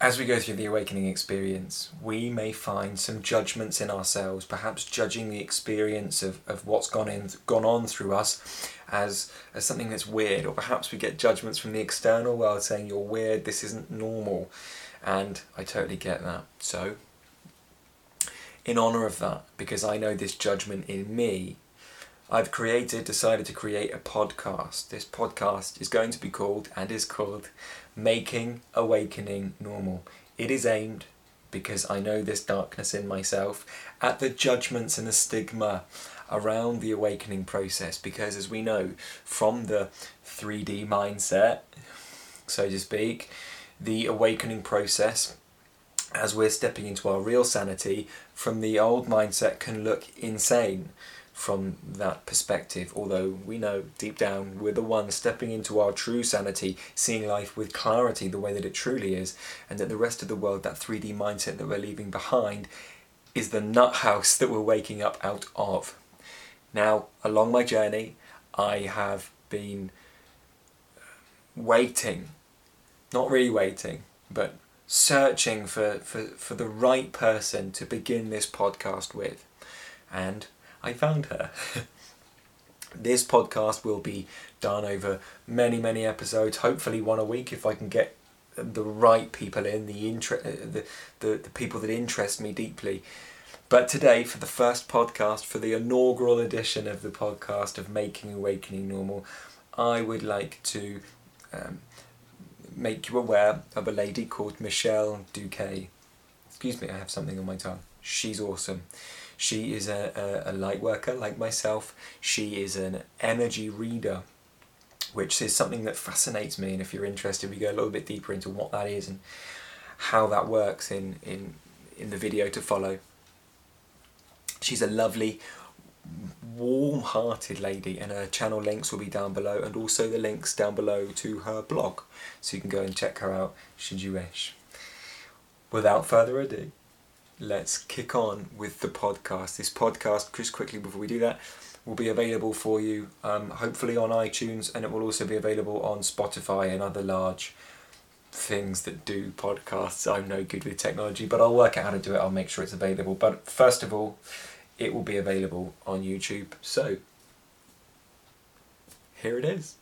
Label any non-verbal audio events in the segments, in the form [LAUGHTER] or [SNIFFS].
as we go through the awakening experience, we may find some judgments in ourselves, perhaps judging the experience of, of what's gone in gone on through us as as something that's weird, or perhaps we get judgments from the external world saying you're weird, this isn't normal. And I totally get that. So in honor of that, because I know this judgment in me, I've created, decided to create a podcast. This podcast is going to be called, and is called, Making Awakening Normal. It is aimed, because I know this darkness in myself, at the judgments and the stigma around the awakening process. Because as we know from the 3D mindset, so to speak, the awakening process as we're stepping into our real sanity from the old mindset can look insane from that perspective, although we know deep down we're the ones stepping into our true sanity, seeing life with clarity the way that it truly is, and that the rest of the world, that 3D mindset that we're leaving behind, is the nut house that we're waking up out of. Now, along my journey, I have been waiting, not really waiting, but searching for, for, for the right person to begin this podcast with. And I found her. [LAUGHS] this podcast will be done over many, many episodes, hopefully one a week if I can get the right people in, the, inter- uh, the, the, the people that interest me deeply. But today, for the first podcast, for the inaugural edition of the podcast of Making Awakening Normal, I would like to um, make you aware of a lady called Michelle Duquet. Excuse me, I have something on my tongue. She's awesome. She is a, a, a light worker like myself. She is an energy reader, which is something that fascinates me. And if you're interested, we go a little bit deeper into what that is and how that works in, in, in the video to follow. She's a lovely, warm hearted lady, and her channel links will be down below, and also the links down below to her blog, so you can go and check her out should you wish. Without further ado, let's kick on with the podcast. This podcast, just quickly before we do that, will be available for you um, hopefully on iTunes and it will also be available on Spotify and other large things that do podcasts. I'm no good with technology, but I'll work out how to do it. I'll make sure it's available. But first of all, it will be available on YouTube. So, here it is.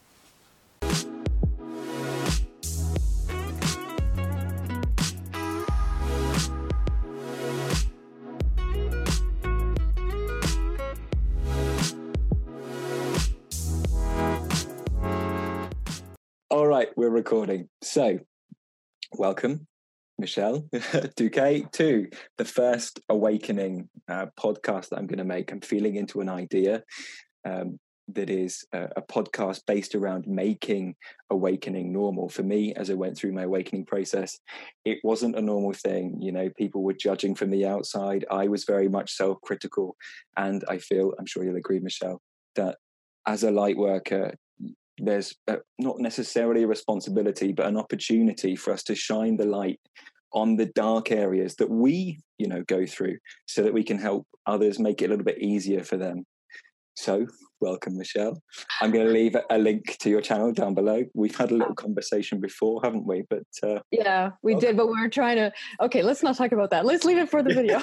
Right, we're recording. So, welcome, Michelle [LAUGHS] Duquet, to the first Awakening uh, podcast that I'm going to make. I'm feeling into an idea um, that is a, a, podcast based around making awakening normal. For me, as I went through my awakening process, it wasn't a normal thing. You know, people were judging from the outside. I was very much self critical. And I feel, I'm sure you'll agree, Michelle, that as a light worker, there's a, not necessarily a responsibility, but an opportunity for us to shine the light on the dark areas that we, you know, go through, so that we can help others make it a little bit easier for them. So, welcome, Michelle. I'm going to leave a link to your channel down below. We've had a little conversation before, haven't we? But uh, yeah, we welcome. did. But we are trying to. Okay, let's not talk about that. Let's leave it for the video.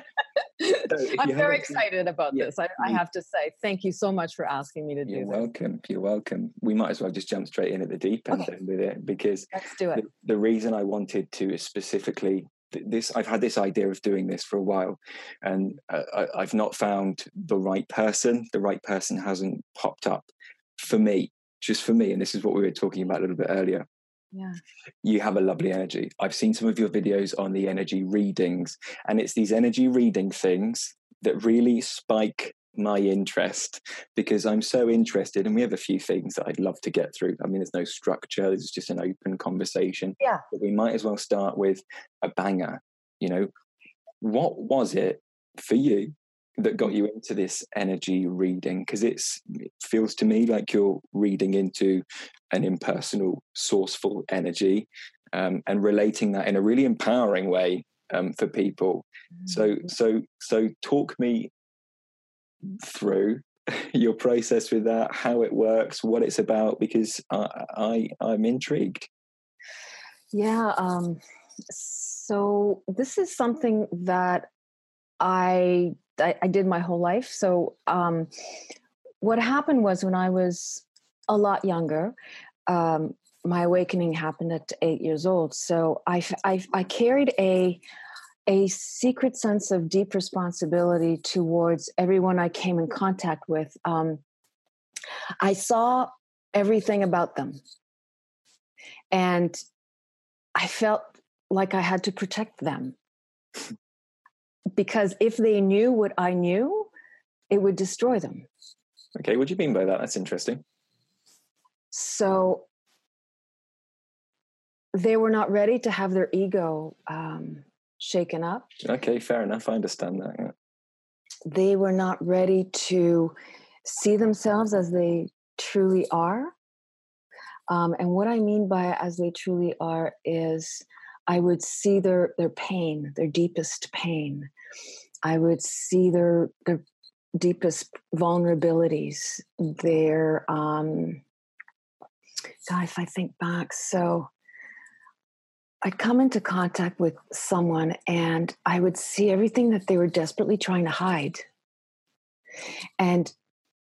[LAUGHS] [LAUGHS] [LAUGHS] I'm very excited about yeah, this. I, I, have to say, thank you so much for asking me to do you're this. You're welcome. You're welcome. We might as well just jump straight in at the deep end okay. with it because let's do it. The, the reason I wanted to specifically this I've had this idea of doing this for a while, and uh, I, I've not found the right person. The right person hasn't popped up for me, just for me. And this is what we were talking about a little bit earlier yeah. You have a lovely energy. I've seen some of your videos on the energy readings and it's these energy reading things that really spike my interest because i'm so interested and we have a few things that i'd love to get through. I mean there's no structure this is just an open conversation yeah. but we might as well start with a banger you know? What was it for you that got you into this energy reading because it's it feels to me like you're reading into an impersonal sourceful energy um, and relating that in a really empowering way um, for people mm-hmm. so so so talk me through [LAUGHS] your process with that how it works what it's about because i, I i'm intrigued Yeah. Um, so this is something that I, I, I did my whole life. So um, what happened was when I was a lot younger, um, my awakening happened at eight years old. So I, I, I carried a a secret sense of deep responsibility towards everyone I came in contact with. Um, I saw everything about them. And I felt like I had to protect them. Because if they knew what I knew, it would destroy them. Okay, what do you mean by that? That's interesting. So they were not ready to have their ego um, shaken up. Okay, fair enough. I understand that. Yeah. They were not ready to see themselves as they truly are. Um, and what I mean by as they truly are is I would see their their pain, their deepest pain. I would see their their deepest vulnerabilities, their um God, if I think back, so I'd come into contact with someone and I would see everything that they were desperately trying to hide. And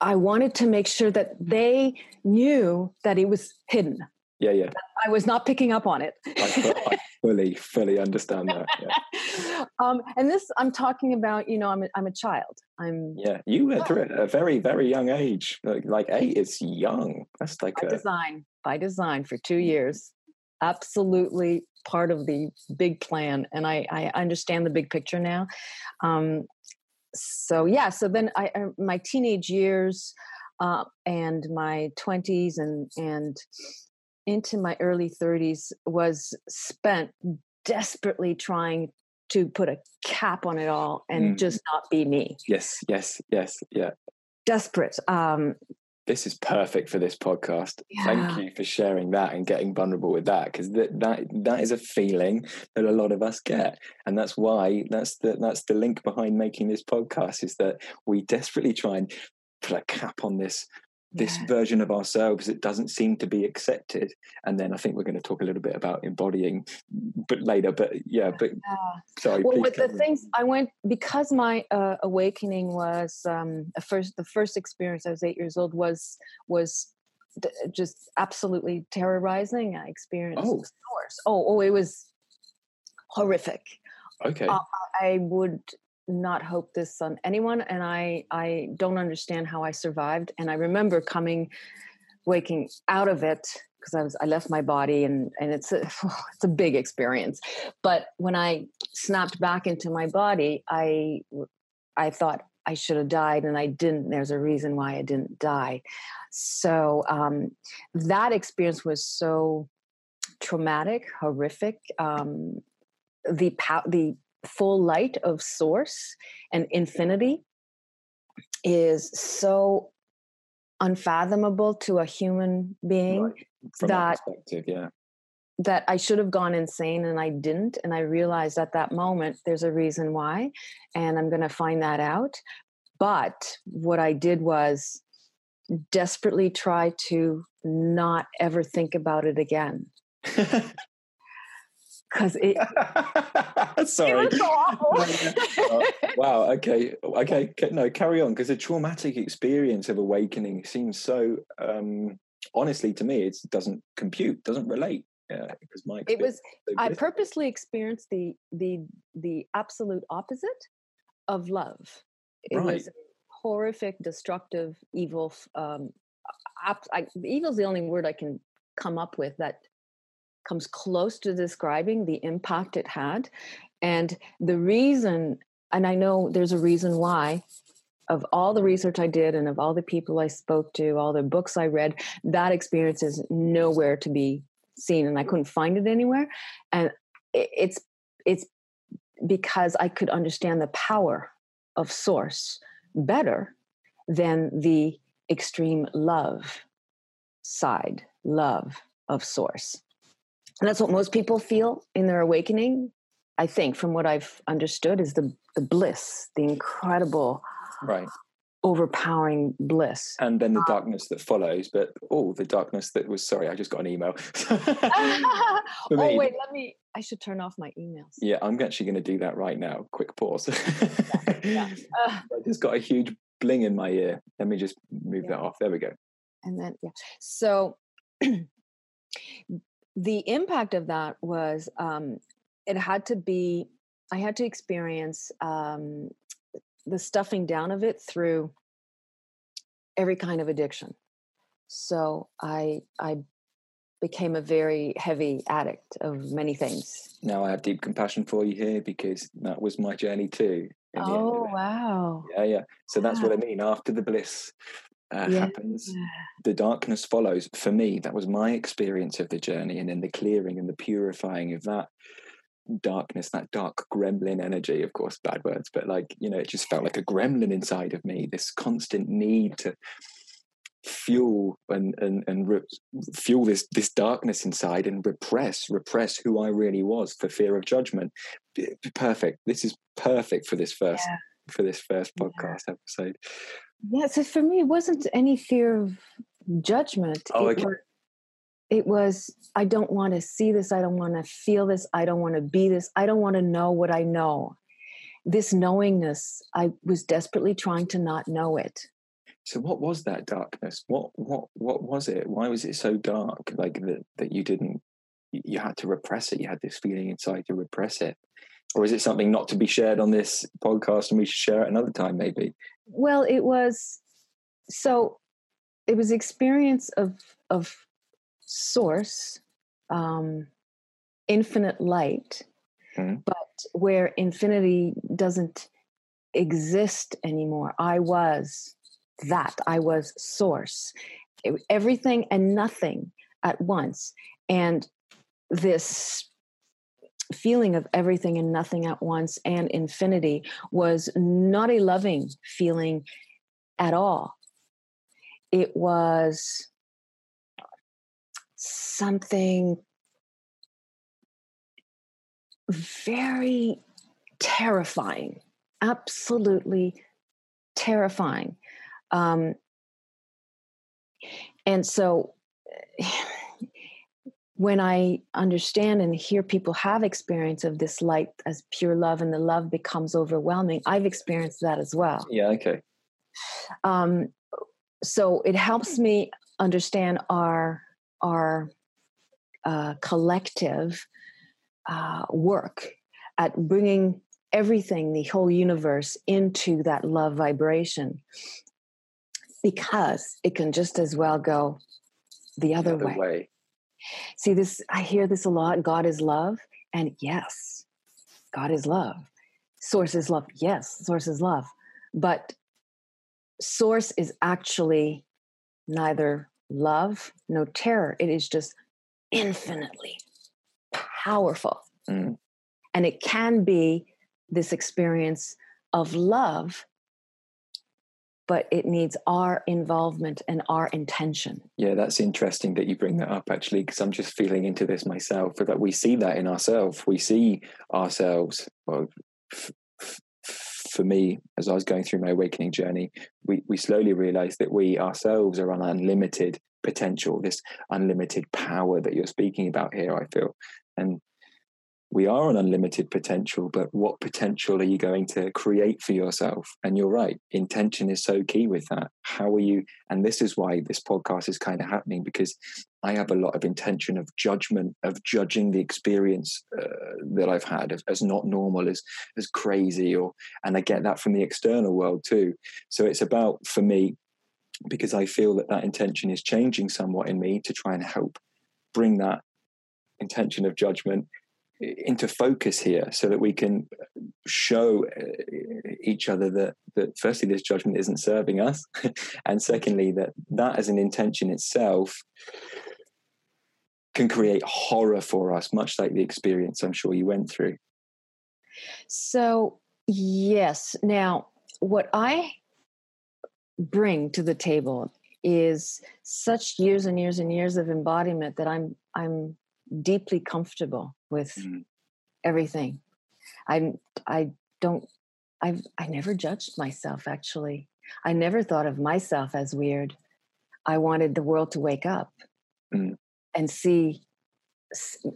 I wanted to make sure that they knew that it was hidden. Yeah, yeah. I was not picking up on it. I, I fully, fully understand that. Yeah. [LAUGHS] um, and this, I'm talking about, you know, I'm a, I'm a child. I'm. Yeah, you went through it at a very, very young age. Like, like eight is young. That's like by a design. By design for two years. Absolutely part of the big plan, and I, I understand the big picture now. Um, so yeah, so then I uh, my teenage years uh, and my twenties and and into my early 30s was spent desperately trying to put a cap on it all and mm. just not be me. Yes, yes, yes, yeah. Desperate. Um, this is perfect for this podcast. Yeah. Thank you for sharing that and getting vulnerable with that because that, that that is a feeling that a lot of us get, and that's why that's the that's the link behind making this podcast is that we desperately try and put a cap on this this yeah. version of ourselves that doesn't seem to be accepted. And then i think we're going to talk a little bit about embodying but later but yeah but sorry well with the things i went because my uh, awakening was um first the first experience i was eight years old was was d- just absolutely terrorizing. I experienced oh. oh oh it was horrific. Okay. Uh, i would not hope this on anyone and i i don't understand how i survived and i remember coming waking out of it because i was i left my body and and it's a [LAUGHS] it's a big experience but when i snapped back into my body i i thought i should have died and i didn't there's a reason why i didn't die. So um that experience was so traumatic horrific um the pow- the full light of source and infinity is so unfathomable to a human being right. that, that yeah that I should have gone insane and I didn't. And I realized at that moment there's a reason why, and I'm going to find that out. But what I did was desperately try to not ever think about it again. [LAUGHS] because [LAUGHS] it. Sorry. It so [LAUGHS] oh, wow. Okay. Okay. No, carry on because a traumatic experience of awakening seems so. Um, honestly, to me, it doesn't compute, doesn't relate. Yeah, because my it was. I purposely experienced the the the absolute opposite of love. It right. was horrific, destructive, evil. Um, I, evil is the only word I can come up with that comes close to describing the impact it had. And the reason, and I know there's a reason why, of all the research I did and of all the people I spoke to, all the books I read, that experience is nowhere to be seen and I couldn't find it anywhere. And it's it's because I could understand the power of source better than the extreme love side, love of source. And that's what most people feel in their awakening. I think, from what I've understood, is the the bliss, the incredible, right, overpowering bliss. And then the um, darkness that follows, but oh, the darkness that was sorry, I just got an email. [LAUGHS] [LAUGHS] oh, wait, let me I should turn off my emails. Yeah, I'm actually going to do that right now. Quick pause. yeah, yeah. [LAUGHS] Uh, I just got a huge bling in my ear. Let me just move yeah. that off. There we go. And then yeah. So [CLEARS THROAT] the impact of that was um it had to be I had to experience um the stuffing down of it through every kind of addiction. So I I became a very heavy addict of many things. Now I have deep compassion for you here because that was my journey too. Oh wow! Yeah, yeah. So wow. that's what I mean. After the bliss uh, yeah. happens, the darkness follows. For me, that was my experience of the journey, and then the clearing and the purifying of that darkness, that dark gremlin energy, of course, bad words, but like, you know, it just felt like a gremlin inside of me, this constant need to fuel and and and re- fuel this this darkness inside and repress repress who I really was for fear of judgment. Perfect. This is perfect for this first yeah. for this first podcast yeah. episode. Yeah. So for me, it wasn't any fear of judgment. Oh, okay. It, it was i don't want to see this. I don't want to feel this. I don't want to be this. I don't want to know what i know. This knowingness i was desperately trying to not know it. So what was that darkness? What what what was it? Why was it so dark like that that you didn't you had to repress it? You had this feeling inside to repress it? Or is it something not to be shared on this podcast and we should share it another time maybe well it was so it was experience of of source, um, infinite light, mm-hmm. but where infinity doesn't exist anymore. I was that. I was source. Everything and nothing at once. And this feeling of everything and nothing at once and infinity was not a loving feeling at all. It was something very terrifying, absolutely terrifying. Um, and so when I understand and hear people have experience of this light as pure love and the love becomes overwhelming, I've experienced that as well. Yeah, okay. Um, so it helps me understand our our uh, collective uh, work at bringing everything, the whole universe, into that love vibration because it can just as well go the other, the other way. way. See, this, I hear this a lot God is love. And yes, God is love. Source is love. Yes, source is love. But source is actually neither love, no terror. It is just infinitely powerful. Mm. And it can be this experience of love, but it needs our involvement and our intention. Yeah, that's interesting that you bring that up actually, because I'm just feeling into this myself. That we see that in ourselves. We see ourselves, well, f- f- for me, as I was going through my awakening journey, we, we slowly realized that we ourselves are on unlimited potential, this unlimited power that you're speaking about here, I feel. And we are an unlimited potential, but what potential are you going to create for yourself? And you're right, intention is so key with that. How are you? And this is why this podcast is kind of happening because I have a lot of intention of judgment, of judging the experience uh, that I've had as, as not normal, as as crazy, or and I get that from the external world too. So it's about for me because I feel that that intention is changing somewhat in me to try and help bring that intention of judgment into focus here so that we can show uh, each other that that firstly this judgment isn't serving us [LAUGHS] and secondly that that as an intention itself can create horror for us much like the experience i'm sure you went through. So yes. Now what i bring to the table is such years and years and years of embodiment that I'm I'm deeply comfortable with mm-hmm. everything. I'm I don't I've I never judged myself actually. I never thought of myself as weird. I wanted the world to wake up mm. and see.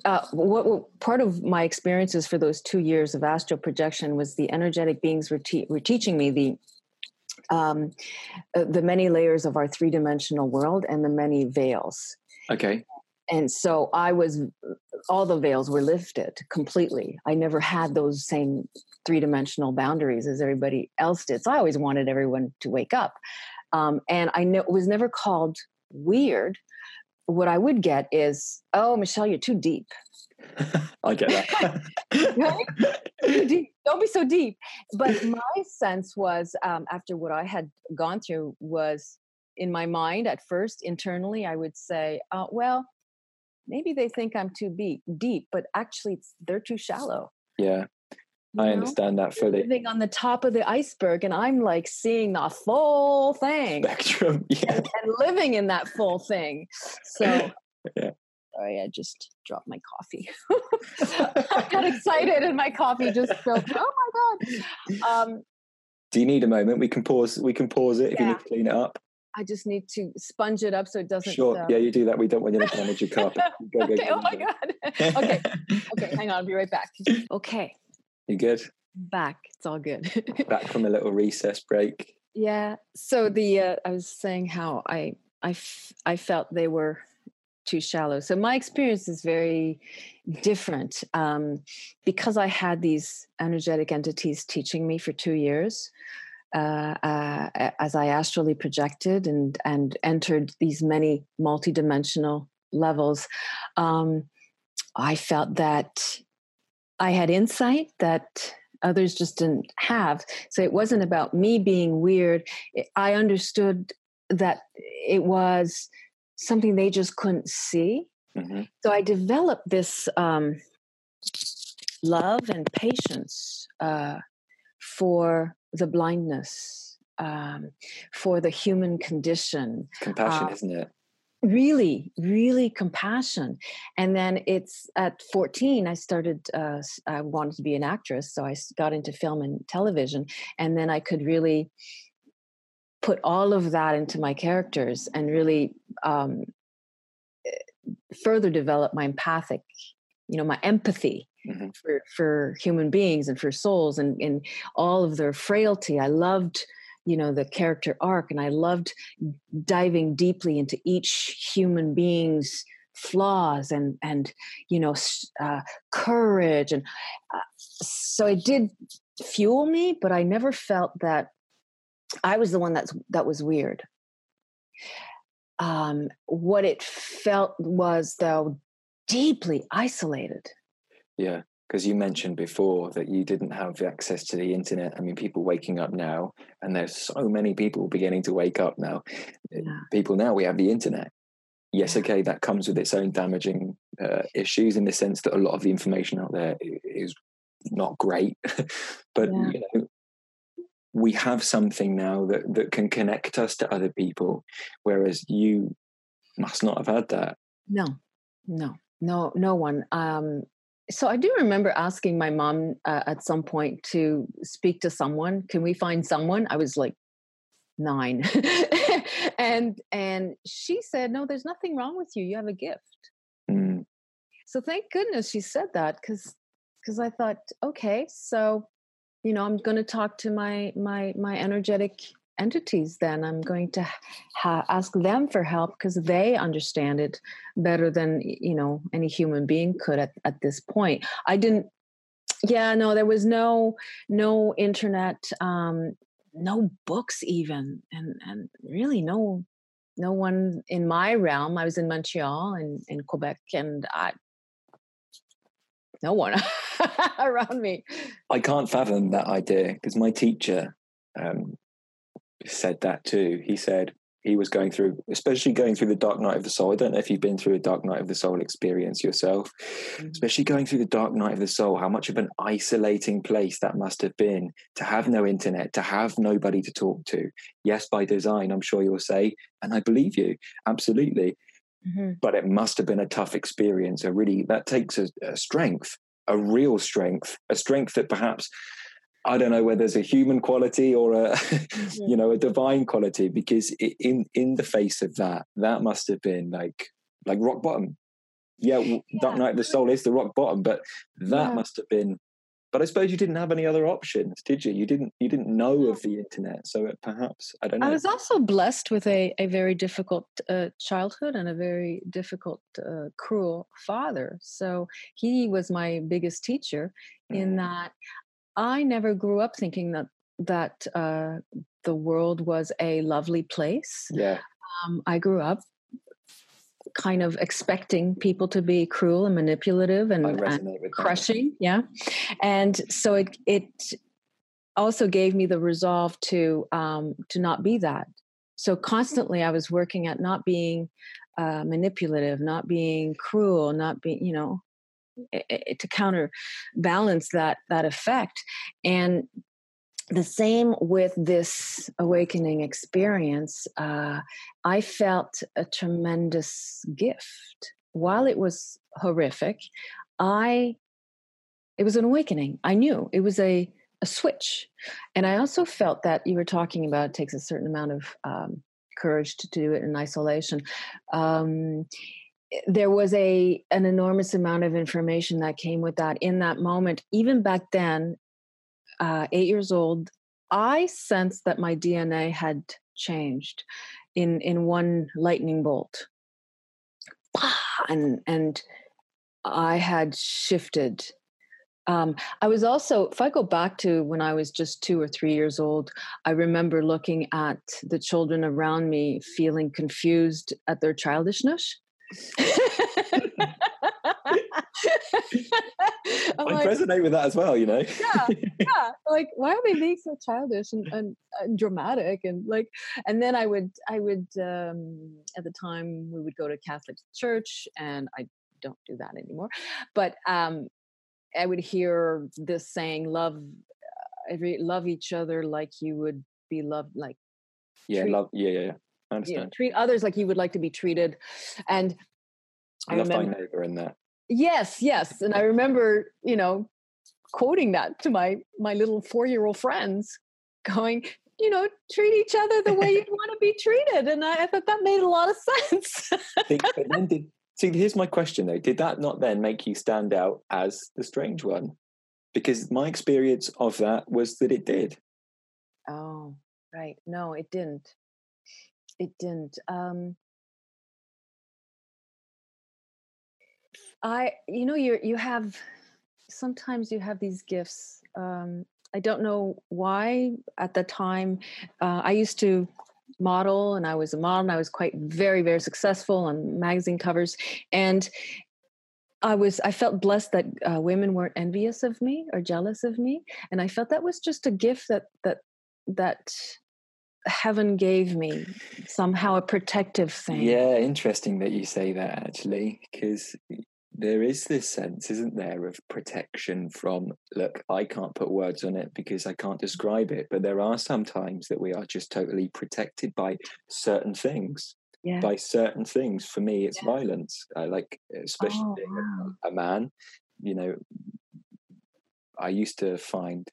Uh, what, what, part of my experiences for those two years of astral projection was the energetic beings were, te- were teaching me the um, uh, the many layers of our three dimensional world and the many veils. Okay. And so I was, all the veils were lifted completely. I never had those same three dimensional boundaries as everybody else did. So I always wanted everyone to wake up. Um, and I know, was never called weird. What I would get is, oh, Michelle, you're too deep. [LAUGHS] I get that. [LAUGHS] Don't be so deep. But my sense was, um, after what I had gone through, was in my mind at first, internally, I would say, uh, well, maybe they think I'm too deep, deep, but actually they're too shallow. Yeah. You I know? understand that fully. Living on the top of the iceberg, and I'm like seeing the full thing spectrum, [LAUGHS] yeah, and, and living in that full thing. So, [LAUGHS] yeah. Sorry, I just dropped my coffee. [LAUGHS] I got excited, and my coffee just spilled. Oh my god! Um, Do you need a moment? We can pause. We can pause it if yeah. you need to clean it up. I just need to sponge it up so it doesn't. Sure. Uh... Yeah, you do that. We don't want you to damage your [LAUGHS] carpet. Go, okay. Go, oh my god. [LAUGHS] okay. Okay. Hang on. I'll be right back. Okay. You good? Back. It's all good. back from a little recess break. Yeah. So the uh, I was saying how I I, f- I felt they were too shallow. So my experience is very different um, because I had these energetic entities teaching me for two years. Uh, uh, as I astrally projected and and entered these many multidimensional levels, um, I felt that I had insight that others just didn't have. So it wasn't about me being weird. I understood that it was something they just couldn't see. Mm-hmm. So I developed this um, love and patience uh, for the blindness, um, for the human condition. Compassion, uh, isn't it? Really, really compassion. And then it's at 14, I started, uh, I wanted to be an actress. So I got into film and television. And then I could really put all of that into my characters and really um, eh, further develop my empathic you know my empathy mm-hmm. for for human beings and for souls and and all of their frailty i loved you know the character arc and i loved diving deeply into each human being's flaws and and you know uh, courage and uh, so it did fuel me but i never felt that I was the one that's that was weird. Um, what it felt was though deeply isolated. Yeah, because you mentioned before that you didn't have access to the internet. I mean, people waking up now, and there's so many people beginning to wake up now. Eh, yeah. People now we have the internet. Yes, okay, that comes with its own damaging uh, issues in the sense that a lot of the information out there is not great. [LAUGHS] but yeah. you know, we have something now that, that can connect us to other people, whereas you must not have had that. No, no, no, no one. Um, so I do remember asking my mom uh, at some point to speak to someone. Can we find someone? I was like nine, [LAUGHS] and and she said, "No, there's nothing wrong with you. You have a gift." Mm. So thank goodness she said that because because I thought, okay, so you know i'm going to talk to my my my energetic entities then i'm going to ha- ask them for help because they understand it better than you know any human being could at, at this point i didn't yeah no there was no no internet um no books even and and really no no one in my realm i was in montreal and in quebec and i no one [LAUGHS] around me. I can't fathom that idea because my teacher um, said that too. He said he was going through, especially going through the dark night of the soul. I don't know if you've been through a dark night of the soul experience yourself, mm-hmm. especially going through the dark night of the soul, how much of an isolating place that must have been to have no internet, to have nobody to talk to. Yes, by design, I'm sure you'll say, and I believe you, absolutely. Mm-hmm. But it must have been a tough experience. A really that takes a, a strength, a real strength, a strength that perhaps I don't know whether there's a human quality or a, [LAUGHS] you know, a divine quality because in in the face of that, that must have been like like rock bottom. Yeah, yeah. Dark Night of the Soul is the rock bottom, but that yeah. must have been. But I suppose you didn't have any other options, did you? You didn't. You didn't know of the internet, so it, perhaps I don't know. I was also blessed with a a very difficult uh, childhood and a very difficult, uh, cruel father. So he was my biggest teacher in mm. that I never grew up thinking that that uh, the world was a lovely place. Yeah. Um, I grew up kind of expecting people to be cruel and manipulative and, and crushing. Yeah. And so it it also gave me the resolve to um, to not be that. So constantly I was working at not being uh, manipulative, not being cruel, not being, you know, to counterbalance that that effect. And the same with this awakening experience uh, i felt a tremendous gift. While it was horrific i it was an awakening. I knew it was a a switch. And i also felt that you were talking about it takes a certain amount of um, courage to do it in isolation. Um, there was a an enormous amount of information that came with that in that moment even back then uh, eight years old i sensed that my dna had changed in in one lightning bolt. And and i had shifted. Um, I was also, if I go back to when I was just two or three years old, I remember looking at the children around me feeling confused at their childishness [LAUGHS] I like, resonate with that as well, you know. yeah, [LAUGHS] yeah. Like, why are they being so childish and, and, and, dramatic? And like, and then I would, I would, um, at the time, we would go to Catholic church, and I don't do that anymore. But um, I would hear this saying, "Love, every love each other like you would be loved." Like, yeah, treat, love, yeah, yeah, yeah. I understand. You know, treat others like you would like to be treated. And I love remember, thy neighbor in that. Yes, yes. And I remember, you know, quoting that to my my little four year old friends, going, you know, treat each other the way you'd [LAUGHS] want to be treated. And I, I, thought that made a lot of sense. [LAUGHS] did, see, here's my question though: Did that not then make you stand out as the strange one? Because my experience of that was that it did. Oh, right. No, it didn't it didn't. Um, I, you know, you you have sometimes you have these gifts. Um, I don't know why at the time. Uh, I used to model, and I was a model, and I was quite very very successful on magazine covers, and I was I felt blessed that uh, women weren't envious of me or jealous of me, and I felt that was just a gift that that that heaven gave me somehow a protective thing yeah interesting that you say that actually because there is this sense isn't there of protection from look i can't put words on it because i can't describe it but there are some times that we are just totally protected by certain things yeah. by certain things for me it's yeah. violence I like especially oh, being wow. a, a man you know i used to find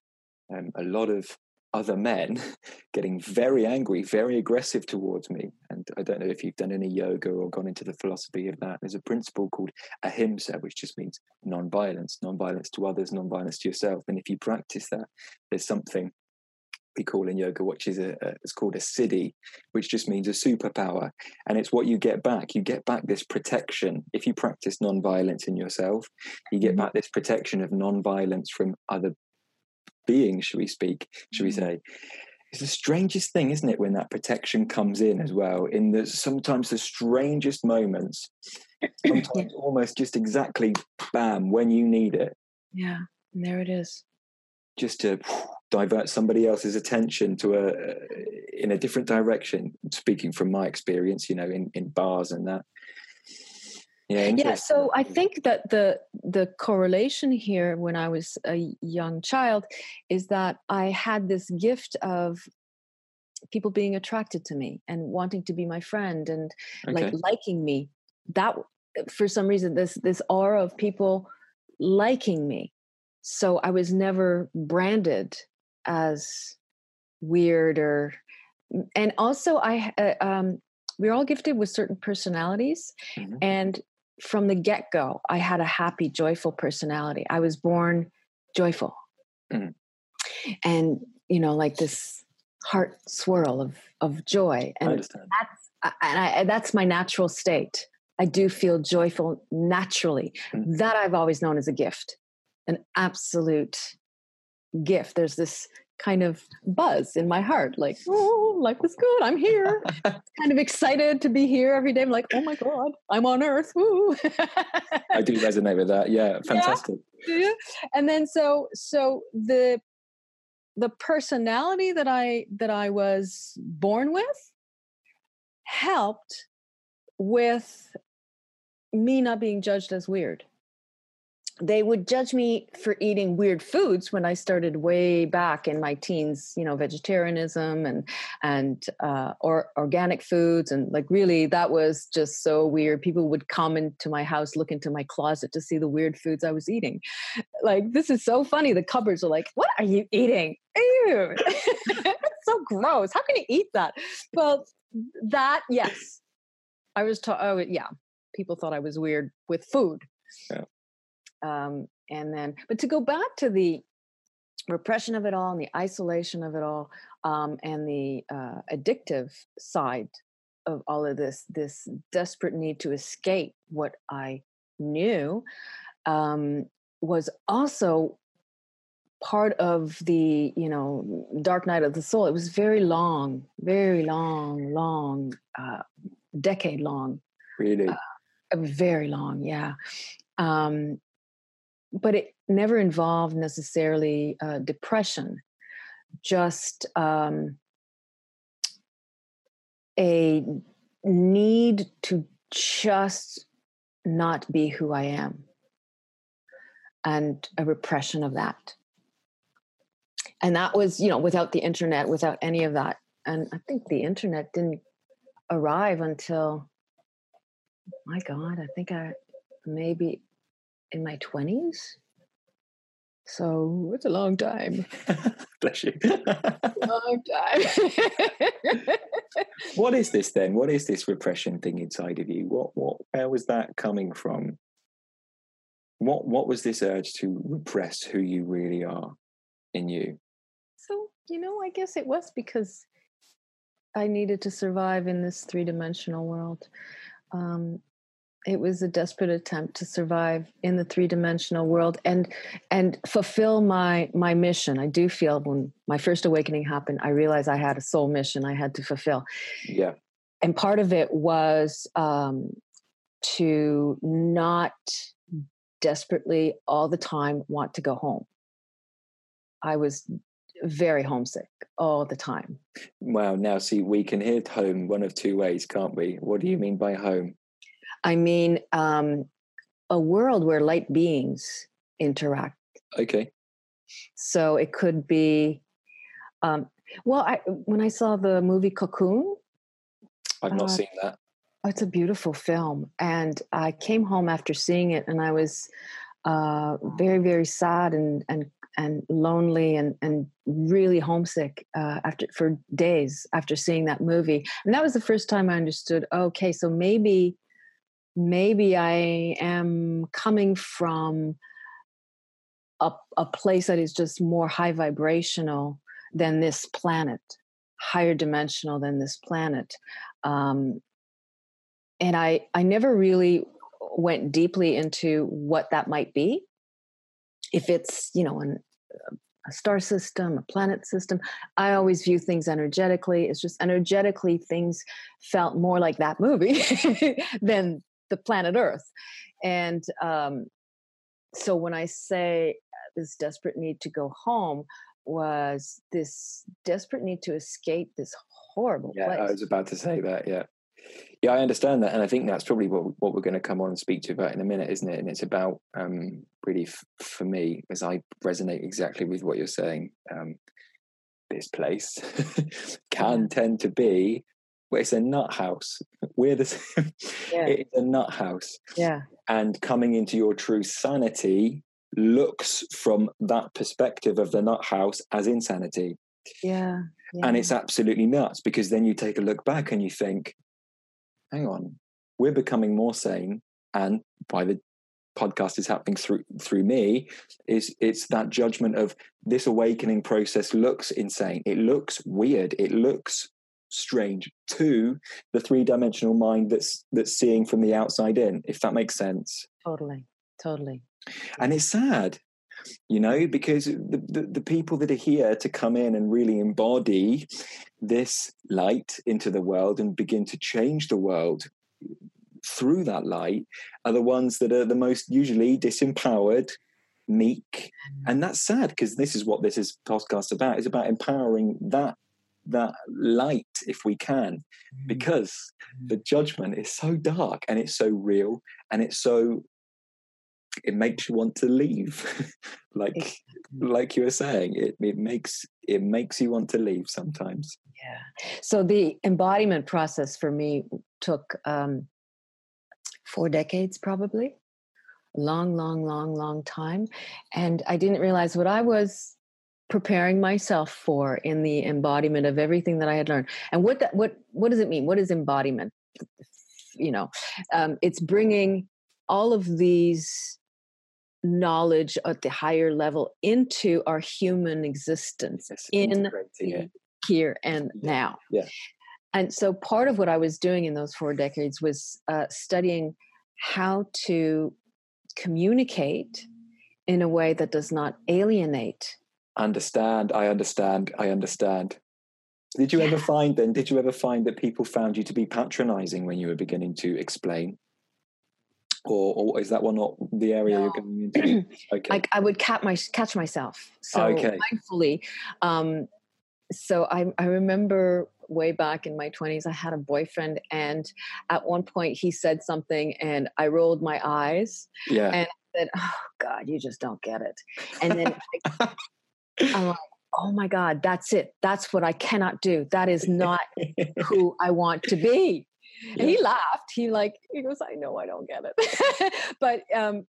um, a lot of other men [LAUGHS] getting very angry, very aggressive towards me. And I don't know if you've done any yoga or gone into the philosophy of that. There's a principle called ahimsa, which just means non-violence, non-violence to others, non-violence to yourself. And if you practice that, there's something we call in yoga, which is a, a, it's called a siddhi, which just means a superpower, and it's what you get back. You get back this protection if you practice non-violence in yourself. You get mm-hmm. back this protection of non-violence from other being, should we speak, should we mm. say? It's the strangest thing, isn't it, when that protection comes in as well, in the sometimes the strangest moments, [LAUGHS] sometimes yeah. almost just exactly bam when you need it. Yeah, and there it is. Just to divert somebody else's attention to a in a different direction. Speaking from my experience, you know, in in bars and that, yeah, yeah. So I think that the the correlation here, when I was a young child, is that I had this gift of people being attracted to me and wanting to be my friend and okay. like liking me. That for some reason this this aura of people liking me. So I was never branded as weird or and also i uh, um we're all gifted with certain personalities mm-hmm. and from the get-go i had a happy joyful personality. I was born joyful. Mm-hmm. and you know like this heart swirl of of joy. And that's and I, that's my natural state. I do feel joyful naturally mm-hmm. that i've always known as a gift an absolute gift. There's this kind of buzz in my heart like [LAUGHS] oh life is good i'm here. Kind of excited to be here every day i'm like oh my god i'm on earth i do [LAUGHS] resonate with that yeah fantastic. yeah. and then so so the the personality that i that i was born with helped with me not being judged as weird they would judge me for eating weird foods when I started way back in my teens, you know, vegetarianism and and uh, or organic foods, and like really that was just so weird. People would come into my house, look into my closet to see the weird foods I was eating. Like this is so funny. The cupboards are like, "What are you eating? Ew, [LAUGHS] so gross. How can you eat that?" Well, that yes, I was taught. Oh yeah, people thought I was weird with food. Yeah um, and then but to go back to the repression of it all and the isolation of it all um, and the uh, addictive side of all of this this desperate need to escape what i knew um, was also part of the you know dark night of the soul. It was very long very long long uh, decade long really? uh, very long yeah. Um, but it never involved necessarily uh, depression, just um, a need to just not be who I am and a repression of that. And that was, you know, without the internet, without any of that. And I think the internet didn't arrive until, my God, I think I maybe in my 20s. So it's a long time. [LAUGHS] Bless you. [LAUGHS] long time. [LAUGHS] what is this then? What is this repression thing inside of you? What what where was that coming from? What what was this urge to repress who you really are in you? So, you know, I guess it was because I needed to survive in this three-dimensional world. Um, it was a desperate attempt to survive in the three-dimensional world and and fulfill my my mission. I do feel when my first awakening happened i realized i had a soul mission i had to fulfill. Yeah. And part of it was um, to not desperately all the time want to go home. I was very homesick all the time. Wow now see we can hit home one of two ways can't we? What do you mean by home I mean, um, a world where light beings interact. Okay. So it could be, um, well, I, when I saw the movie Cocoon, I've not uh, seen that. It's a beautiful film, and I came home after seeing it, and I was uh, very, very sad and and and lonely and and really homesick uh, after for days after seeing that movie. And that was the first time I understood. Okay, so maybe maybe I am coming from a, a place that is just more high vibrational than this planet, higher dimensional than this planet. Um, and I, I never really went deeply into what that might be. If it's, you know, an, a star system, a planet system. I always view things energetically. It's just energetically, things felt more like that movie [LAUGHS] than the planet Earth. And um, so when I say uh, this desperate need to go home, was this desperate need to escape this horrible yeah, place. I was about to say that, yeah. Yeah, I understand that, and I think that's probably what what we're going to come on and speak to about in a minute, isn't it? And it's about um, really f- for me, as I resonate exactly with what you're saying. Um, this place [LAUGHS] can tend to be well, it's a nut house. We're the yeah. it's a nut house. Yeah. And coming into your true sanity looks from that perspective of the nut house as insanity. Yeah, yeah. And it's absolutely nuts because then you take a look back and you think, hang on, we're becoming more sane. And by the podcast is happening through through me, is it's that judgment of this awakening process looks insane. It looks weird. It looks strange to the three-dimensional mind that's that's seeing from the outside in, if that makes sense. Totally. Totally. And it's sad you know, because the, the, the, people that are here to come in and really embody this light into the world and begin to change the world through that light are the ones that are the most usually disempowered, meek. Mm. And that's sad because this is what this is podcast about. It's about empowering that that light if we can mm. because the judgment is so dark and it's so real and it's so it makes you want to leave. [LAUGHS] Like like you were saying it, it makes it makes you want to leave sometimes. Yeah. So the embodiment process for me took um four decades probably. A long long long long time. And i didn't realize what i was preparing myself for in the embodiment of everything that i had learned and what that what what does it mean what is embodiment you know um, it's bringing all of these knowledge at the higher level into our human existence yes, in here and yeah. now. Yeah. And so part of what I was doing in those four decades was uh, studying how to communicate in a way that does not alienate. Understand. I understand. I understand. Did you yeah. ever find then? Did you ever find that people found you to be patronizing when you were beginning to explain? or, or is that one not the area no. you're going into? [CLEARS THROAT] Okay. I, I would catch my catch myself so okay. mindfully. Um, so I, I remember way back in my 20s i had a boyfriend and at one point he said something and i rolled my eyes yeah and I said oh god you just don't get it and then [LAUGHS] I, i'm like oh my god that's it. That's what i cannot do. That is not who i want to be. And he laughed. He like he goes i know i don't get it. [LAUGHS] But um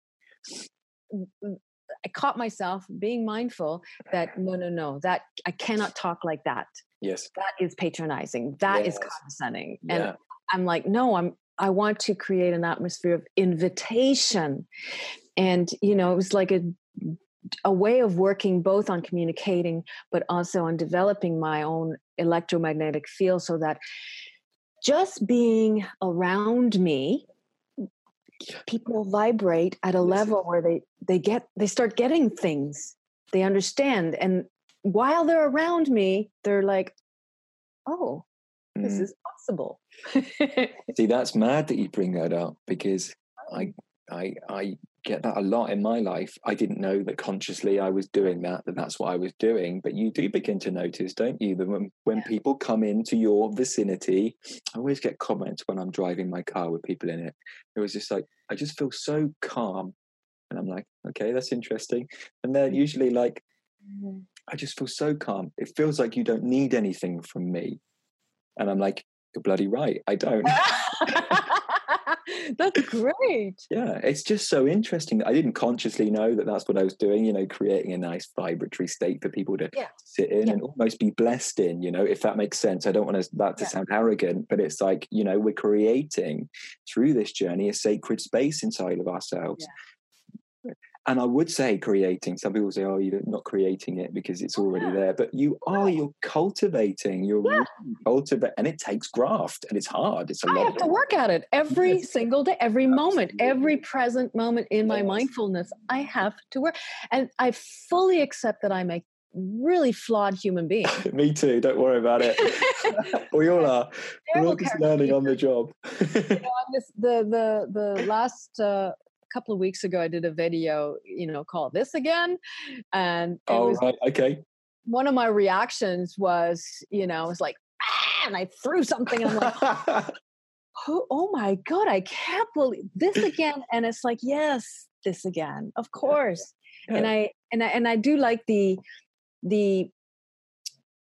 i caught myself being mindful that no no no that i cannot talk like that. Yes. That is patronizing. That yes. is condescending. And yeah. i'm like no i'm i want to create an atmosphere of invitation. And you know it was like a a way of working both on communicating but also on developing my own electromagnetic field so that just being around me people vibrate at a level where they they get they start getting things. They understand and while they're around me they're like oh this mm. is possible. [LAUGHS] See that's mad that you bring that up because i i i get that a lot in my life. I didn't know that consciously I was doing that, that that's what I was doing. But you do begin to notice, don't you, that when, when people come into your vicinity, I always get comments when I'm driving my car with people in it. It was just like, I just feel so calm. And I'm like, okay, that's interesting. And they're usually like, mm-hmm. I just feel so calm. It feels like you don't need anything from me. And I'm like, you're bloody right. I don't. [LAUGHS] [LAUGHS] [LAUGHS] that's great. Yeah, it's just so interesting. I didn't consciously know that that's what I was doing, you know, creating a nice vibratory state for people to yeah. sit in yeah. and almost be blessed in, you know, if that makes sense. I don't want that to yeah. sound arrogant, but it's like, you know, we're creating through this journey a sacred space inside of ourselves and I would say creating. Some people say, "Oh, you're not creating it because it's already there," but you are. You're cultivating. You're yeah. cultivating, and it takes graft, and it's hard. It's a I lot. I have to work at it every single day, every Absolutely. moment, every present moment in my yes. mindfulness. I have to work, and I fully accept that I'm a really flawed human being. [LAUGHS] Me too. Don't worry about it. [LAUGHS] we all are. We're all just learning on the job. you know, this, the the the last uh, couple of weeks ago, I did a video, you know, called This Again. And oh, was, right. Okay. One of my reactions was, you know, I was like, ah, and I threw something. And I'm like, [LAUGHS] oh, oh my God, I can't believe this again. And it's like, yes, this again, of course. Yeah. And I, and I, and I do like the, the,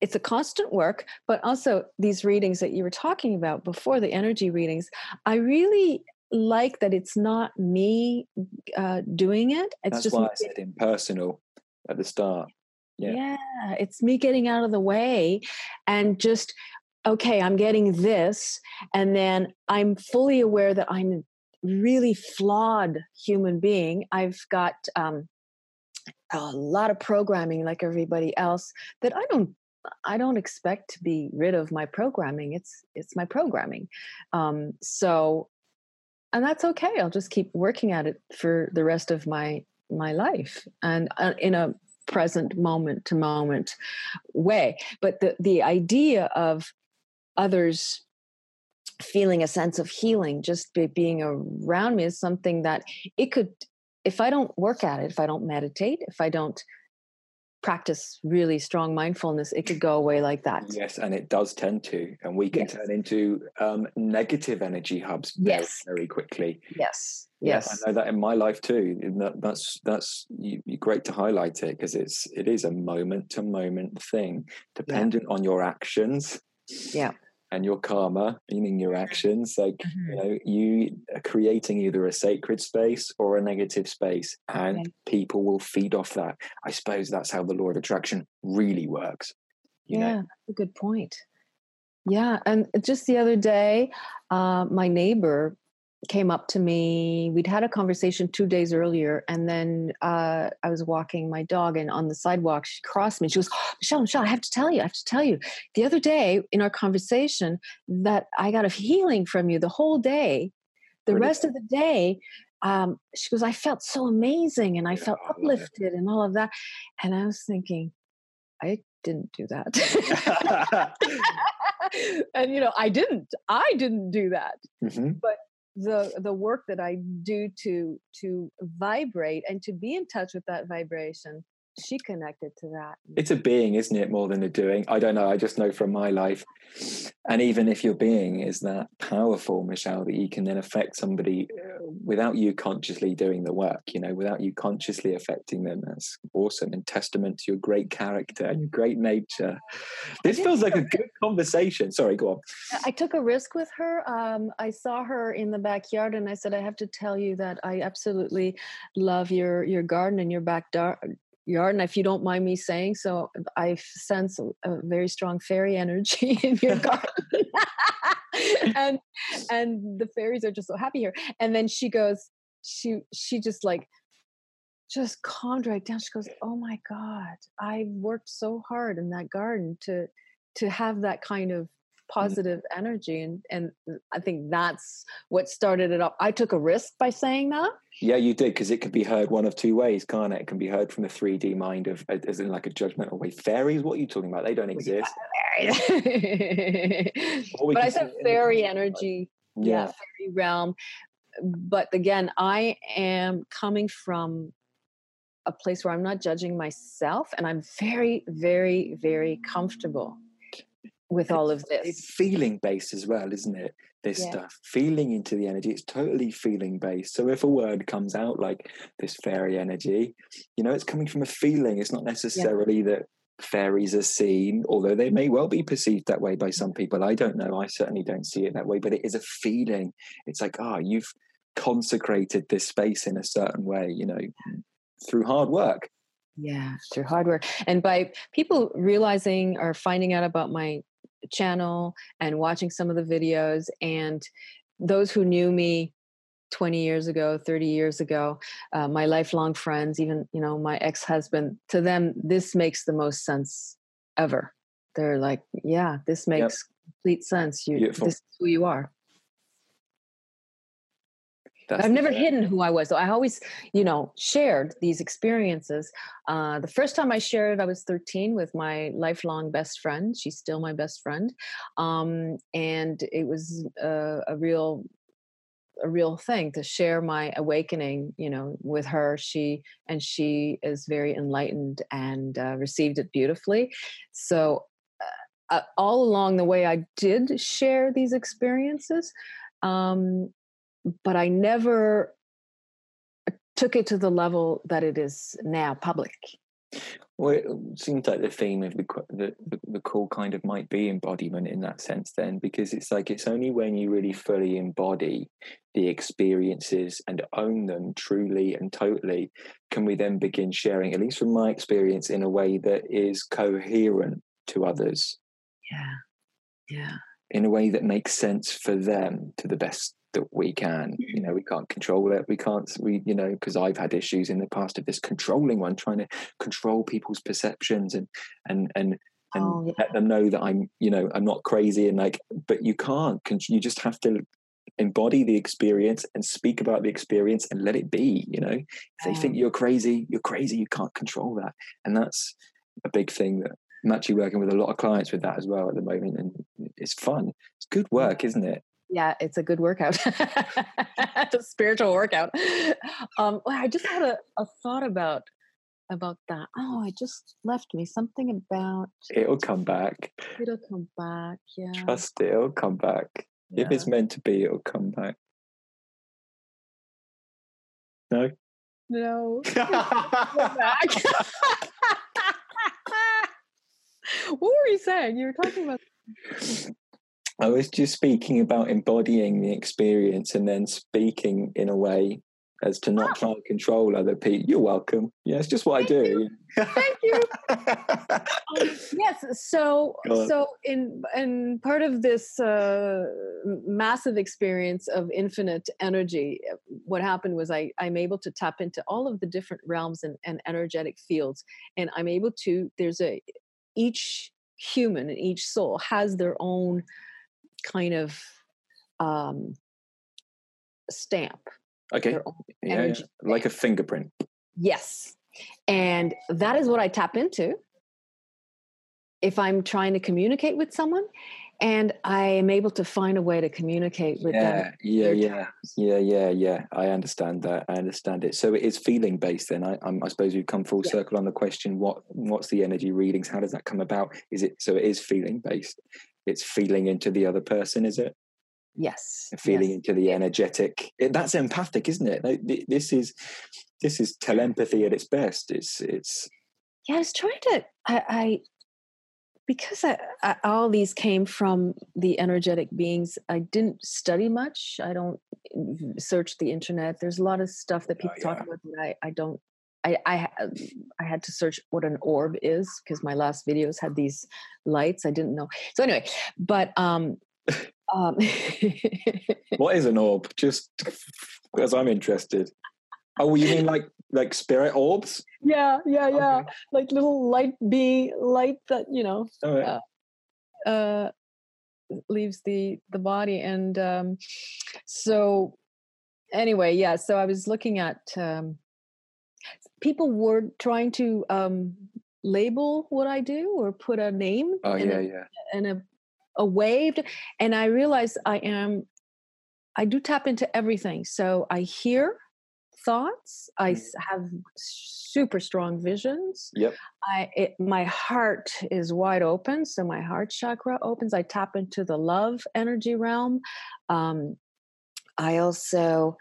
it's a constant work, but also these readings that you were talking about before the energy readings, I really like that it's not me uh, doing it. It's That's just why I said impersonal at the start. Yeah. yeah, it's me getting out of the way and just, okay, I'm getting this. And then I'm fully aware that I'm a really flawed human being. I've got um, a lot of programming like everybody else that I don't I don't expect to be rid of my programming. It's it's my programming. Um, so and that's okay. I'll just keep working at it for the rest of my my life and uh, in a present moment to moment way but the the idea of others feeling a sense of healing just be, being around me is something that it could if i don't work at it if i don't meditate if i don't practice really strong mindfulness, it could go away like that. Yes, and it does tend to, and we can yes. turn into um, negative energy hubs yes. very, very quickly. Yes, yes, yes. I know that in my life too. That, that's that's you, great to highlight it because it's it is a moment to moment thing, dependent yeah. on your actions. Yeah and your karma, meaning your actions. Like, mm-hmm. you know, you are creating either a sacred space or a negative space, and okay. people will feed off that. I suppose that's how the law of attraction really works. yeah, a good point. Yeah. And just the other day, uh, my neighbor came up to me. We'd had a conversation two days earlier, and then uh, I was walking my dog, and on the sidewalk, she crossed me. She goes, oh, "Michelle, Michelle, I have to tell you, I have to tell you. The other day in our conversation, that I got a healing from you the whole day. The rest of the day, um, she goes, I felt so amazing, and I felt uplifted, and all of that. And I was thinking, I didn't do that. [LAUGHS] [LAUGHS] and you know, I didn't. I didn't do that. Mm-hmm. But the the work that I do to to vibrate and to be in touch with that vibration she connected to that. It's a being, isn't it, more than a doing? I don't know. I just know from my life. And even if your being is that powerful, Michelle, that you can then affect somebody uh, without you consciously doing the work, you know, without you consciously affecting them, that's awesome and testament to your great character and your great nature. This feels like a good conversation. Sorry, go on. I took a risk with her. Um, I saw her in the backyard and I said, I have to tell you that I absolutely love your your garden and your back dar- yard and if you don't mind me saying so i sense a, a very strong fairy energy [LAUGHS] in your [LAUGHS] garden [LAUGHS] and and the fairies are just so happy here and then she goes she she just like just calmed right down she goes oh my god i worked so hard in that garden to to have that kind of. Positive mm-hmm. energy and and i think that's what started it up. I took a risk by saying that. Yeah you did because it could be heard one of two ways can't it? It can be heard from the 3d mind of as in like a judgmental way. Fairies what are you talking about? They don't exist. but i said fairy energy. Yeah. yeah. fairy realm. But again i am coming from a place where i'm not judging myself and i'm very very very comfortable with all of this. It's feeling based as well, isn't it? This yeah. stuff, feeling into the energy, it's totally feeling based. So if a word comes out like this fairy energy, you know, it's coming from a feeling. It's not necessarily yeah. that fairies are seen, although they may well be perceived that way by some people. I don't know. I certainly don't see it that way, but it is a feeling. It's like, ah, oh, you've consecrated this space in a certain way, you know, through hard work. Yeah, through hard work. And by people realizing or finding out about my channel and watching some of the videos and those who knew me 20 years ago 30 years ago uh, my lifelong friends even you know my ex-husband to them this makes the most sense ever they're like yeah this makes yep. complete sense you Beautiful. this is who you are that's I've never hidden who I was. So I always, you know, shared these experiences. Uh, the first time I shared it, I was 13 with my lifelong best friend. She's still my best friend. Um, and it was a, a real a real thing to share my awakening you know with her she and she is very enlightened and uh, received it beautifully so uh, uh all along the way i did share these experiences um, but I never took it to the level that it is now public. Well, it um, seems like the theme of the, the the call kind of might be embodiment in that sense, then, because it's like it's only when you really fully embody the experiences and own them truly and totally can we then begin sharing, at least from my experience, in a way that is coherent to others. Yeah, yeah. In a way that makes sense for them to the best that we can. You know, we can't control it. We can't, we, you know, because I've had issues in the past of this controlling one, trying to control people's perceptions and, and, and, and oh, yeah. let them know that I'm, you know, I'm not crazy and like, but you can't, you just have to embody the experience and speak about the experience and let it be, you know, if they think you're crazy, you're crazy. You can't control that. And that's a big thing that I'm actually working with a lot of clients with that as well at the moment. And it's fun. It's good mm. work, isn't it? Yeah it's a good workout. [LAUGHS] It's a spiritual workout. Um i just had a, a thought about about that. Oh it just left me something about it'll come back. It'll come back yeah. Trust it it'll come back. Yeah. if it's meant to be it'll come back. No? No. [LAUGHS] [LAUGHS] What were you saying? You were talking about I was just speaking about embodying the experience and then speaking in a way as to not ah. try and control other people. You're welcome. Yeah, it's just what Thank I do. You. Thank you. [LAUGHS] um, yes. So, so in in part of this uh, massive experience of infinite energy, what happened was I I'm able to tap into all of the different realms and, and energetic fields, and I'm able to. There's a each human and each soul has their own kind of um, stamp. Okay. Yeah, yeah, Like a fingerprint. Yes. And that is what I tap into if I'm trying to communicate with someone and I am able to find a way to communicate with yeah, them. Yeah, yeah, yeah, yeah, yeah. I understand that. I understand it. So it is feeling based. Then I, I suppose we've come full yeah. circle on the question: what what's the energy readings? How does that come about? Is it so? It is feeling based it's feeling into the other person is it? Yes feeling yes. into the energetic. That's empathic isn't it? This is this is telepathy at its best. It's it's yeah i was trying to i, I because I, I, all these came from the energetic beings i didn't study much. I don't search the internet. There's a lot of stuff that oh, people oh, yeah. talk about that I, I don't I, I, I had to search what an orb is because my last videos had these lights. I didn't know. So anyway, but um, um [LAUGHS] what is an orb? Just because I'm interested. Oh, you mean like like spirit orbs? Yeah, yeah, yeah. Okay. Like little light be light that you know uh, uh, leaves the the body, and um, so anyway, yeah. So I was looking at um, people were trying to um, label what I do or put a name oh, and, yeah, a, yeah. and a, a wave. And I realized I am, I do tap into everything. So I hear thoughts. I mm. have super strong visions. Yep. I it, my heart is wide open, so my heart chakra opens. I tap into the love energy realm. Um, I also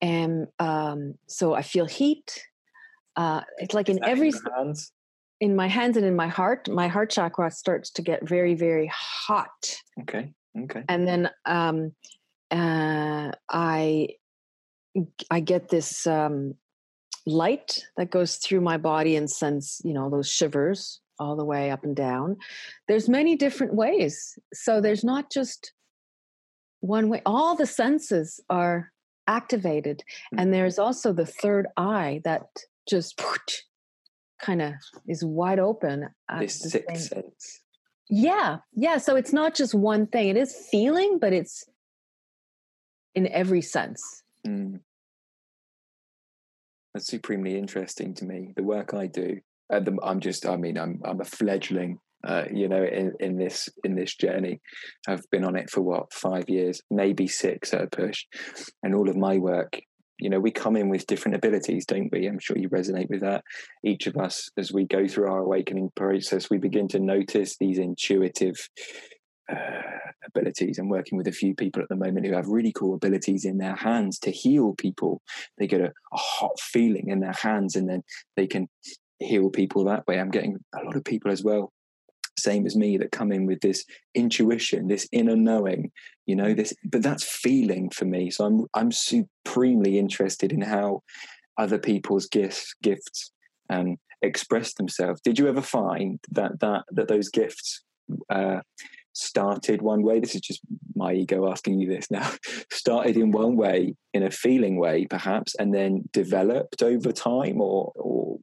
am um, so I feel heat uh, it's like in every in, in my hands and in my heart my heart chakra starts to get very very hot. Okay okay. And then um uh i i get this um light that goes through my body and sends you know those shivers all the way up and down. There's many different ways. So there's not just one way all the senses are activated. And mm-hmm. there's also the third eye that just [LAUGHS] kind of is wide open. This sixth sense. Yeah, yeah. So it's not just one thing. It is feeling, but it's in every sense. Mm. That's supremely interesting to me. The work I do, the, I'm just. I mean, I'm I'm a fledgling. Uh, you know, in, in this in this journey, I've been on it for what five years, maybe six at a push, and all of my work you know we come in with different abilities don't we? I'm sure you resonate with that. Each of us as we go through our awakening process we begin to notice these intuitive uh, abilities i'm working with a few people at the moment who have really cool abilities in their hands to heal people. They get a, a hot feeling in their hands and then they can heal people that way. I'm getting a lot of people as well, same as me, that come in with this intuition, this inner knowing, you know, this, but that's feeling for me. So I'm, I'm supremely interested in how other people's gifts, gifts, um, express themselves. Did you ever find that, that, that those gifts, uh, started one way this is just my ego asking you this now [LAUGHS] started in one way in a feeling way perhaps and then developed over time or or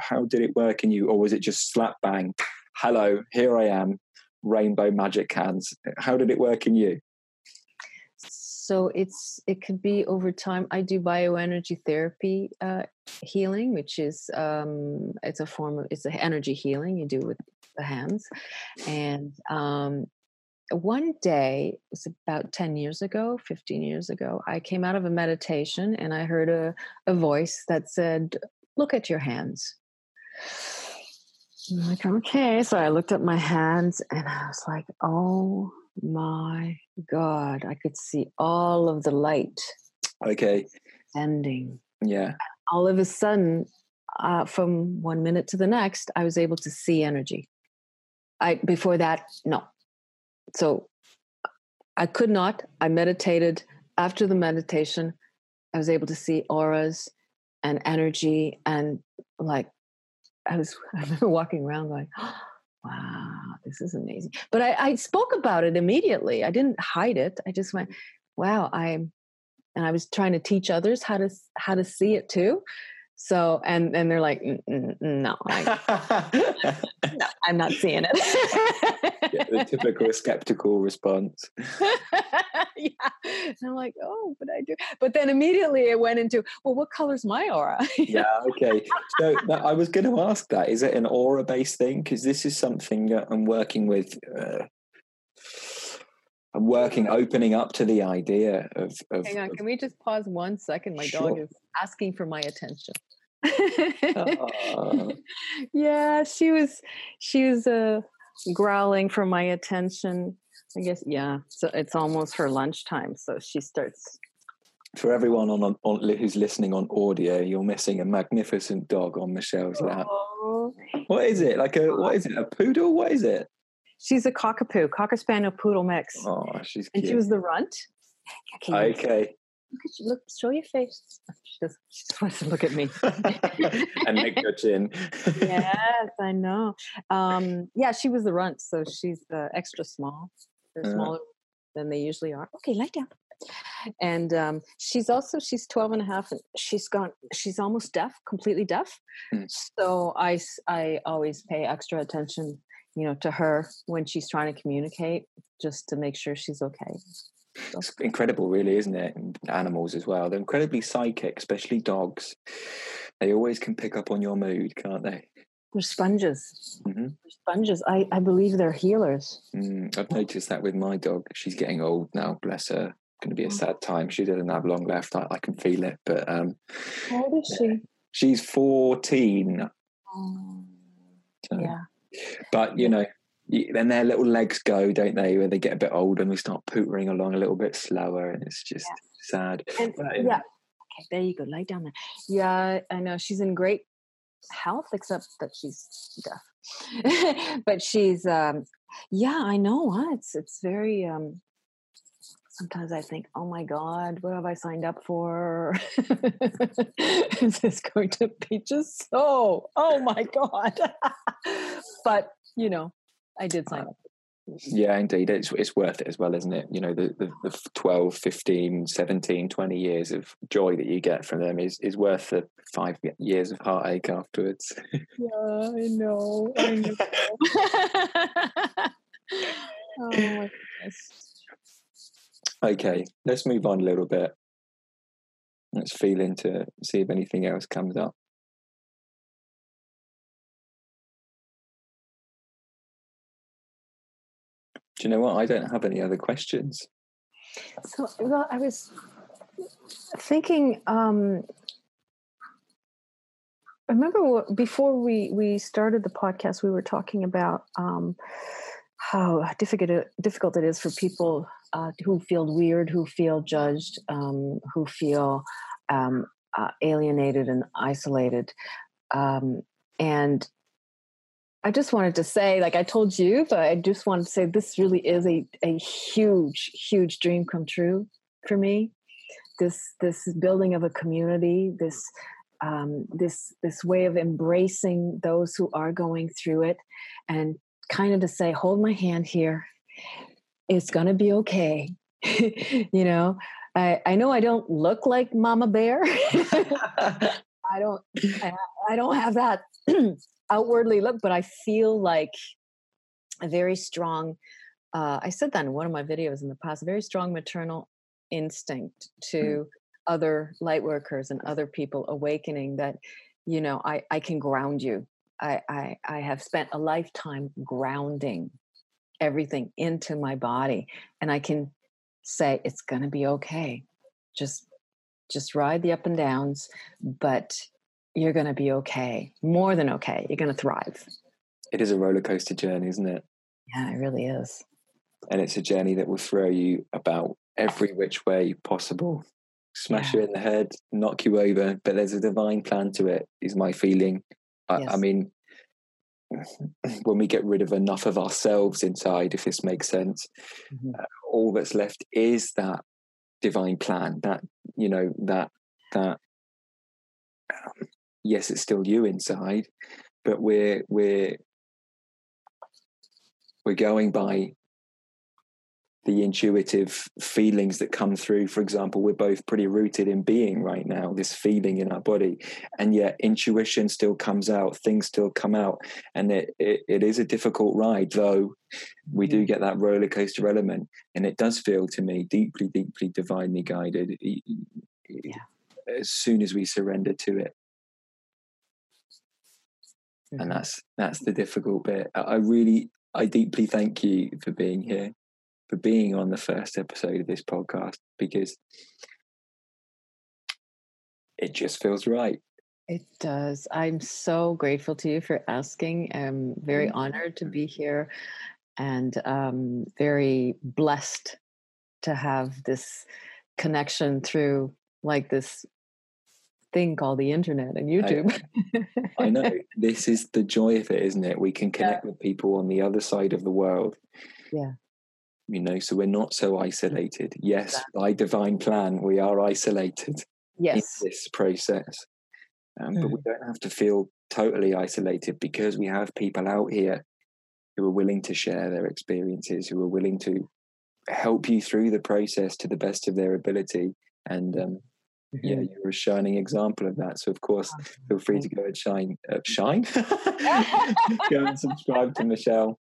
how did it work in you or was it just slap bang hello here i am rainbow magic hands how did it work in you so it's it could be over time i do bioenergy therapy uh, healing which is um, it's a form of it's an energy healing you do with the hands. And um, one day, it was about 10 years ago, 15 years ago, I came out of a meditation and I heard a, a voice that said, Look at your hands. I'm like, okay. So I looked at my hands and I was like, oh my God. I could see all of the light. Okay. Ending. Yeah. All of a sudden, uh, from one minute to the next, I was able to see energy. I before that, no. So I could not. I meditated. After the meditation, I was able to see auras and energy and like I was [LAUGHS] I remember walking around going, oh, [GASPS] wow, this is amazing. But I, I spoke about it immediately. I didn't hide it. I just went, wow, I'm and I was trying to teach others how to how to see it too. So and and they're like, mm, mm, mm, no, I, [LAUGHS] [LAUGHS] no, I'm not seeing it. yeah, the typical skeptical response. [LAUGHS] yeah, and I'm like, oh, but I do. But then immediately it went into, well, what color's my aura? [LAUGHS] yeah, okay. So I was going to ask that: is it an aura-based thing? Because this is something that I'm working with. Uh, I'm working, opening up to the idea of. of Hang on, of, can we just pause one second? My sure. dog is asking for my attention. uh, [LAUGHS] yeah, she was, she was uh, growling for my attention. I guess, yeah. So it's almost her lunchtime, so she starts. For everyone on, on who's listening on audio, you're missing a magnificent dog on Michelle's lap. Oh. What is it? Like a what is it? A poodle? What is it? She's a cockapoo, cocker spaniel poodle mix. Oh, she's cute. And she was the runt. Okay. okay. Look at you. Look, show your face. She just, she just wants to look at me [LAUGHS] and make your chin. yes, I know. Um, yeah, she was the runt, so she's uh, extra small. They're uh. smaller than they usually are. Okay, lie down. And um, she's also she's 12 and a half and she's gone she's almost deaf, completely deaf. Mm. So I I always pay extra attention you know to her when she's trying to communicate just to make sure she's okay it's incredible really isn't it animals as well they're incredibly psychic especially dogs they always can pick up on your mood can't they they're sponges mm-hmm. they're sponges I, I believe they're healers mm, i've noticed that with my dog she's getting old now bless her going to be a sad time she doesn't have long left i, I can feel it but um how old is she she's 14 oh, so. yeah but you know, then their little legs go, don't they? When they get a bit older and we start pootering along a little bit slower, and it's just yeah. sad. And, but, yeah. Okay, there you go. Lay down there. Yeah, I know she's in great health, except that she's deaf. [LAUGHS] but she's, um, yeah, I know. Huh? It's it's very um, sometimes I think, oh my God, what have I signed up for? [LAUGHS] Is this going to be just so, oh my God. [LAUGHS] but, you know, I did sign up. Yeah, indeed. It's, it's worth it as well, isn't it? You know, the, the, the 12, 15, 17, 20 years of joy that you get from them is, is worth the five years of heartache afterwards. yeah, I know. I know. [LAUGHS] oh my goodness. Okay, let's move on a little bit. Let's feel into see if anything else comes up. Do you know what? I don't have any other questions. So, well, I was thinking. Um, I remember before we we started the podcast, we were talking about um, how difficult difficult it is for people uh, who feel weird, who feel judged, um, who feel um, uh, alienated and isolated. Um, and I just wanted to say, like I told you, but I just wanted to say this really is a, a huge, huge dream come true for me. This this building of a community, this um, this this way of embracing those who are going through it, and kind of to say, hold my hand here. It's gonna be okay. [LAUGHS] you know, I, I know I don't look like Mama Bear. [LAUGHS] [LAUGHS] I don't I, I don't have that [CLEARS THROAT] outwardly look, but I feel like a very strong. Uh, I said that in one of my videos in the past. A very strong maternal instinct to mm. other light workers and other people awakening that you know I I can ground you. I I, I have spent a lifetime grounding everything into my body, and I can say it's going to be okay. Just just ride the up and downs, but you're going to be okay. More than okay. You're going to thrive. It is a roller coaster journey, isn't it? Yeah, it really is. And it's a journey that will throw you about every which way possible. Smash yeah. you in the head, knock you over, but there's a divine plan to it, is my feeling. I, yes. I mean, [SNIFFS] when we get rid of enough of ourselves inside, if this makes sense, mm-hmm. uh, all that's left is that divine plan. That you know that that um, yes, it's still you inside, but we're we're we're going by the intuitive feelings that come through. For example, we're both pretty rooted in being right now, this feeling in our body, and yet intuition still comes out, things still come out, and it it, it is a difficult ride, though. We do mm. get that roller coaster element, and it does feel to me deeply, deeply divinely guided. Yeah. As soon as we surrender to it, mm-hmm. and that's that's the difficult bit. I really, I deeply thank you for being here, for being on the first episode of this podcast because it just feels right. It does. I'm so grateful to you for asking. I'm very honored to be here and um, very blessed to have this connection through like this thing called the internet and YouTube. I, [LAUGHS] I know. This is the joy of it, isn't it? We can connect yeah. with people on the other side of the world. Yeah. You know, so we're not so isolated. Yes, exactly. by divine plan, we are isolated yes. in this process. Um, mm. But we mm. don't have to feel totally isolated because we have people out here who are willing to share their experiences, who are willing to help you through the process to the best of their ability. And um, Mm-hmm. Yeah, you're a shining example of that. So, of course, feel free to go and shine. Uh, shine? [LAUGHS] go and [LAUGHS] subscribe to Michelle.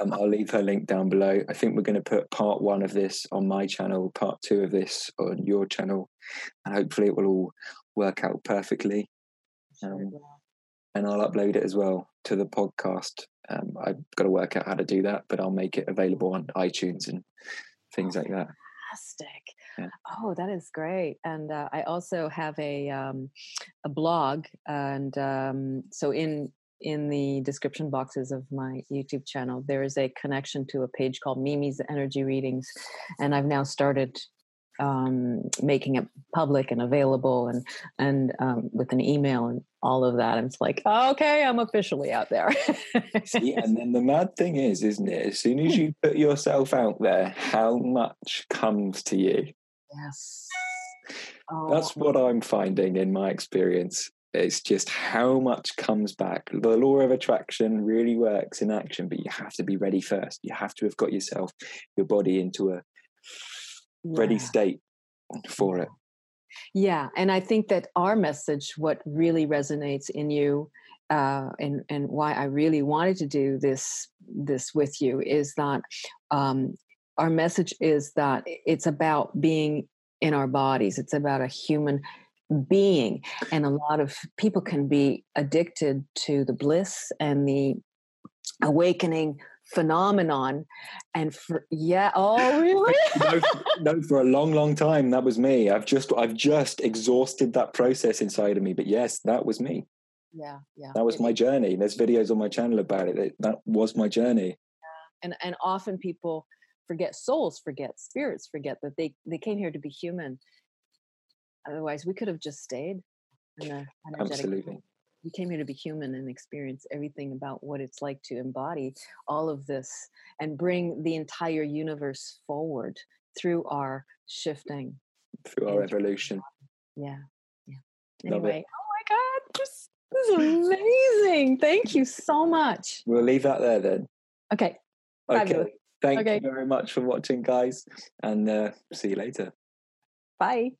Um, I'll leave her link down below. I think we're going to put part one of this on my channel, part two of this on your channel, and hopefully it will all work out perfectly. Um, and I'll upload it as well to the podcast. Um, I've got to work out how to do that, but I'll make it available on iTunes and things like that. Fantastic. Yeah. Oh, that is great. And uh, I also have a um, a blog, and um, so in in the description boxes of my YouTube channel, there is a connection to a page called Mimi's Energy Readings, and I've now started um, making it public and available, and and um, with an email and all of that. And it's like, okay, I'm officially out there. See, [LAUGHS] and then the mad thing is, isn't it? As soon as you put yourself out there, how much comes to you? Yes. Oh. That's what I'm finding in my experience. It's just how much comes back. The law of attraction really works in action, but you have to be ready first. You have to have got yourself, your body into a yeah. ready state for it. Yeah, and I think that our message, what really resonates in you, uh, and and why I really wanted to do this this with you is that um, our message is that it's about being in our bodies. It's about a human being, and a lot of people can be addicted to the bliss and the awakening phenomenon and for yeah oh [LAUGHS] really no, [LAUGHS] no for a long long time that was me i've just i've just exhausted that process inside of me but yes that was me yeah yeah that was my journey there's videos on my channel about it that was my journey yeah. and and often people forget souls forget spirits forget that they they came here to be human. Otherwise we could have just stayed in the absolutely. we came here to be human and experience everything about what it's like to embody all of this and bring the entire universe forward through our shifting through our evolution. Yeah yeah. Anyway oh my god this, this is amazing. Thank you so much. We'll leave that there then. Okay okay. Fabulous. Thank okay. you very much for watching guys and uh, see you later bye